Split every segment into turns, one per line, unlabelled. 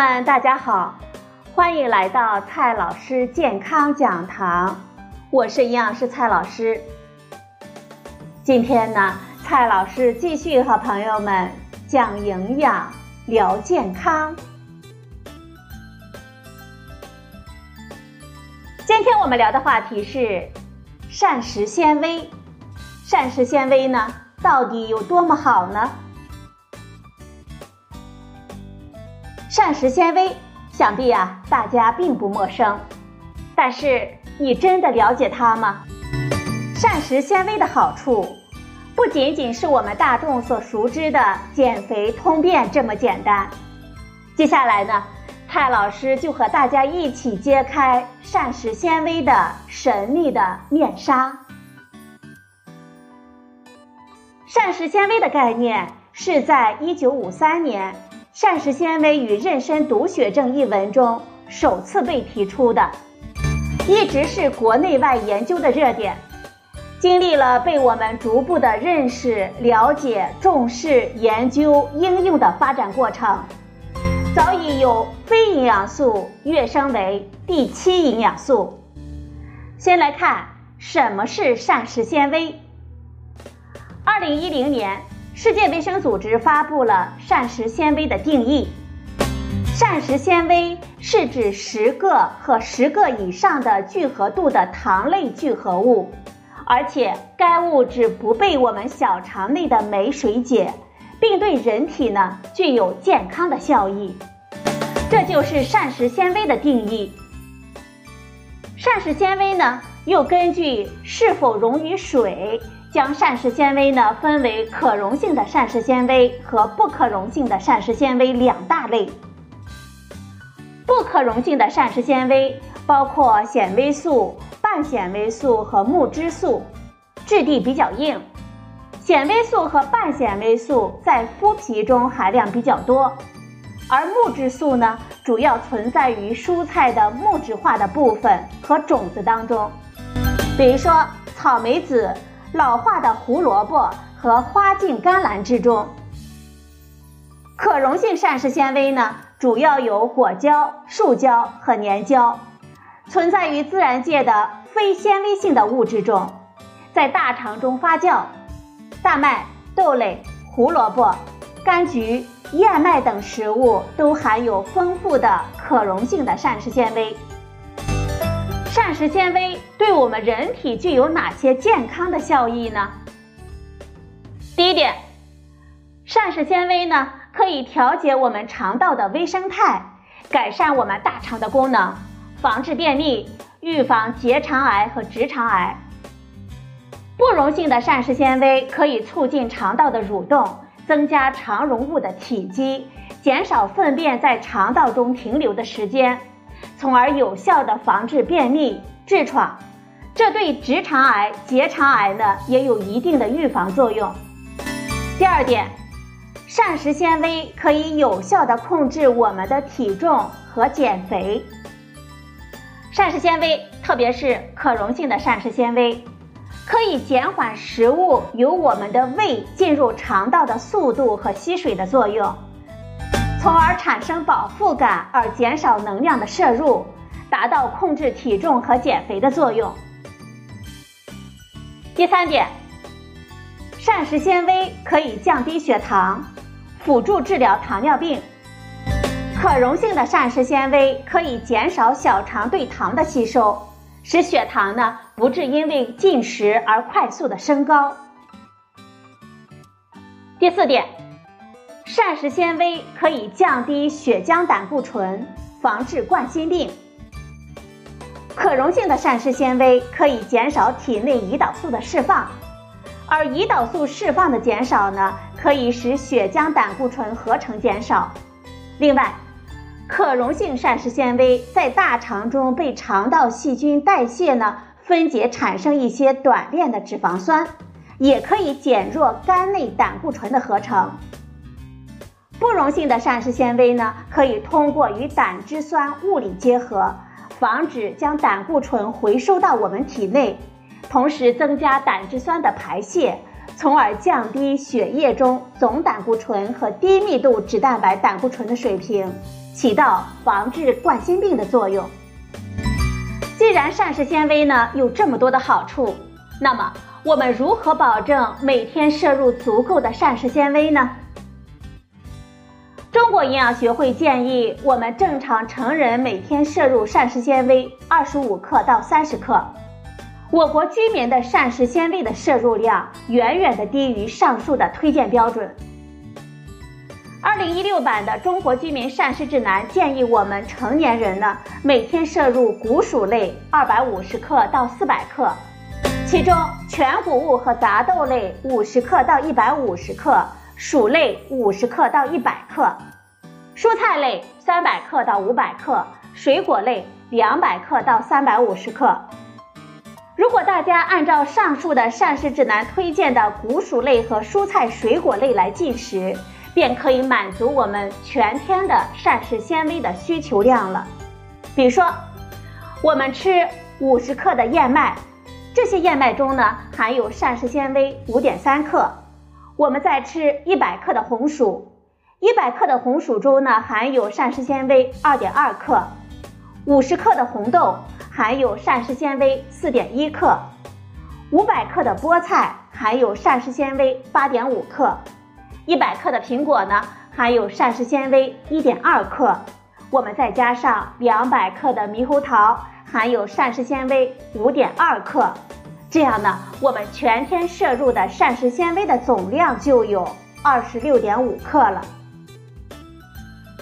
们，大家好，欢迎来到蔡老师健康讲堂，我是营养师蔡老师。今天呢，蔡老师继续和朋友们讲营养、聊健康。今天我们聊的话题是膳食纤维。膳食纤维呢，到底有多么好呢？膳食纤维，想必啊大家并不陌生，但是你真的了解它吗？膳食纤维的好处，不仅仅是我们大众所熟知的减肥通便这么简单。接下来呢，蔡老师就和大家一起揭开膳食纤维的神秘的面纱。膳食纤维的概念是在一九五三年。膳食纤维与妊娠毒血症一文中首次被提出的，一直是国内外研究的热点。经历了被我们逐步的认识、了解、重视、研究、应用的发展过程，早已有非营养素跃升为第七营养素。先来看什么是膳食纤维。二零一零年。世界卫生组织发布了膳食纤维的定义：膳食纤维是指十个和十个以上的聚合度的糖类聚合物，而且该物质不被我们小肠内的酶水解，并对人体呢具有健康的效益。这就是膳食纤维的定义。膳食纤维呢，又根据是否溶于水。将膳食纤维呢分为可溶性的膳食纤维和不可溶性的膳食纤维两大类。不可溶性的膳食纤维包括纤维素、半纤维素和木质素，质地比较硬。纤维素和半纤维素在麸皮中含量比较多，而木质素呢主要存在于蔬菜的木质化的部分和种子当中，比如说草莓籽。老化的胡萝卜和花茎甘蓝之中，可溶性膳食纤维呢，主要有果胶、树胶和粘胶，存在于自然界的非纤维性的物质中，在大肠中发酵。大麦、豆类、胡萝卜、柑橘、燕麦等食物都含有丰富的可溶性的膳食纤维。膳食纤维对我们人体具有哪些健康的效益呢？第一点，膳食纤维呢可以调节我们肠道的微生态，改善我们大肠的功能，防治便秘，预防结肠癌和直肠癌。不溶性的膳食纤维可以促进肠道的蠕动，增加肠溶物的体积，减少粪便在肠道中停留的时间。从而有效的防治便秘、痔疮，这对直肠癌、结肠癌呢也有一定的预防作用。第二点，膳食纤维可以有效的控制我们的体重和减肥。膳食纤维，特别是可溶性的膳食纤维，可以减缓食物由我们的胃进入肠道的速度和吸水的作用。从而产生饱腹感，而减少能量的摄入，达到控制体重和减肥的作用。第三点，膳食纤维可以降低血糖，辅助治疗糖尿病。可溶性的膳食纤维可以减少小肠对糖的吸收，使血糖呢不致因为进食而快速的升高。第四点。膳食纤维可以降低血浆胆固醇，防治冠心病。可溶性的膳食纤维可以减少体内胰岛素的释放，而胰岛素释放的减少呢，可以使血浆胆固醇合成减少。另外，可溶性膳食纤维在大肠中被肠道细菌代谢呢，分解产生一些短链的脂肪酸，也可以减弱肝内胆固醇的合成。不溶性的膳食纤维呢，可以通过与胆汁酸物理结合，防止将胆固醇回收到我们体内，同时增加胆汁酸的排泄，从而降低血液中总胆固醇和低密度脂蛋白胆固醇的水平。起到防治冠心病的作用。既然膳食纤维呢有这么多的好处，那么我们如何保证每天摄入足够的膳食纤维呢？中国营养学会建议我们正常成人每天摄入膳食纤维二十五克到三十克。我国居民的膳食纤维的摄入量远远的低于上述的推荐标准。二零一六版的《中国居民膳食指南》建议我们成年人呢每天摄入谷薯类二百五十克到四百克，其中全谷物和杂豆类五十克到一百五十克。薯类五十克到一百克，蔬菜类三百克到五百克，水果类两百克到三百五十克。如果大家按照上述的膳食指南推荐的谷薯类和蔬菜水果类来进食，便可以满足我们全天的膳食纤维的需求量了。比如说，我们吃五十克的燕麦，这些燕麦中呢含有膳食纤维五点三克。我们再吃一百克的红薯，一百克的红薯中呢含有膳食纤维二点二克，五十克的红豆含有膳食纤维四点一克，五百克的菠菜含有膳食纤维八点五克，一百克的苹果呢含有膳食纤维一点二克，我们再加上两百克的猕猴桃，含有膳食纤维五点二克。这样呢，我们全天摄入的膳食纤维的总量就有二十六点五克了。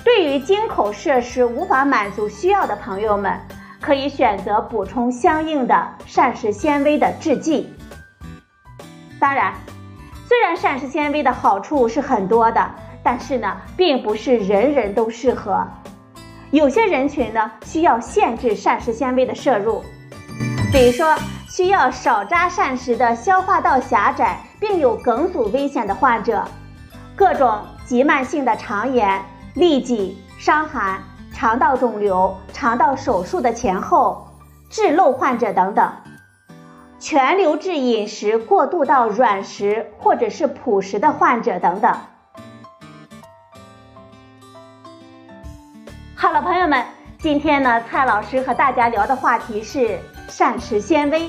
对于进口摄食无法满足需要的朋友们，可以选择补充相应的膳食纤维的制剂。当然，虽然膳食纤维的好处是很多的，但是呢，并不是人人都适合。有些人群呢，需要限制膳食纤维的摄入，比如说。需要少渣膳食的消化道狭窄并有梗阻危险的患者，各种急慢性的肠炎、痢疾、伤寒、肠道肿瘤、肠道手术的前后、滞漏患者等等，全流质饮食过渡到软食或者是辅食的患者等等。好了，朋友们，今天呢，蔡老师和大家聊的话题是膳食纤维。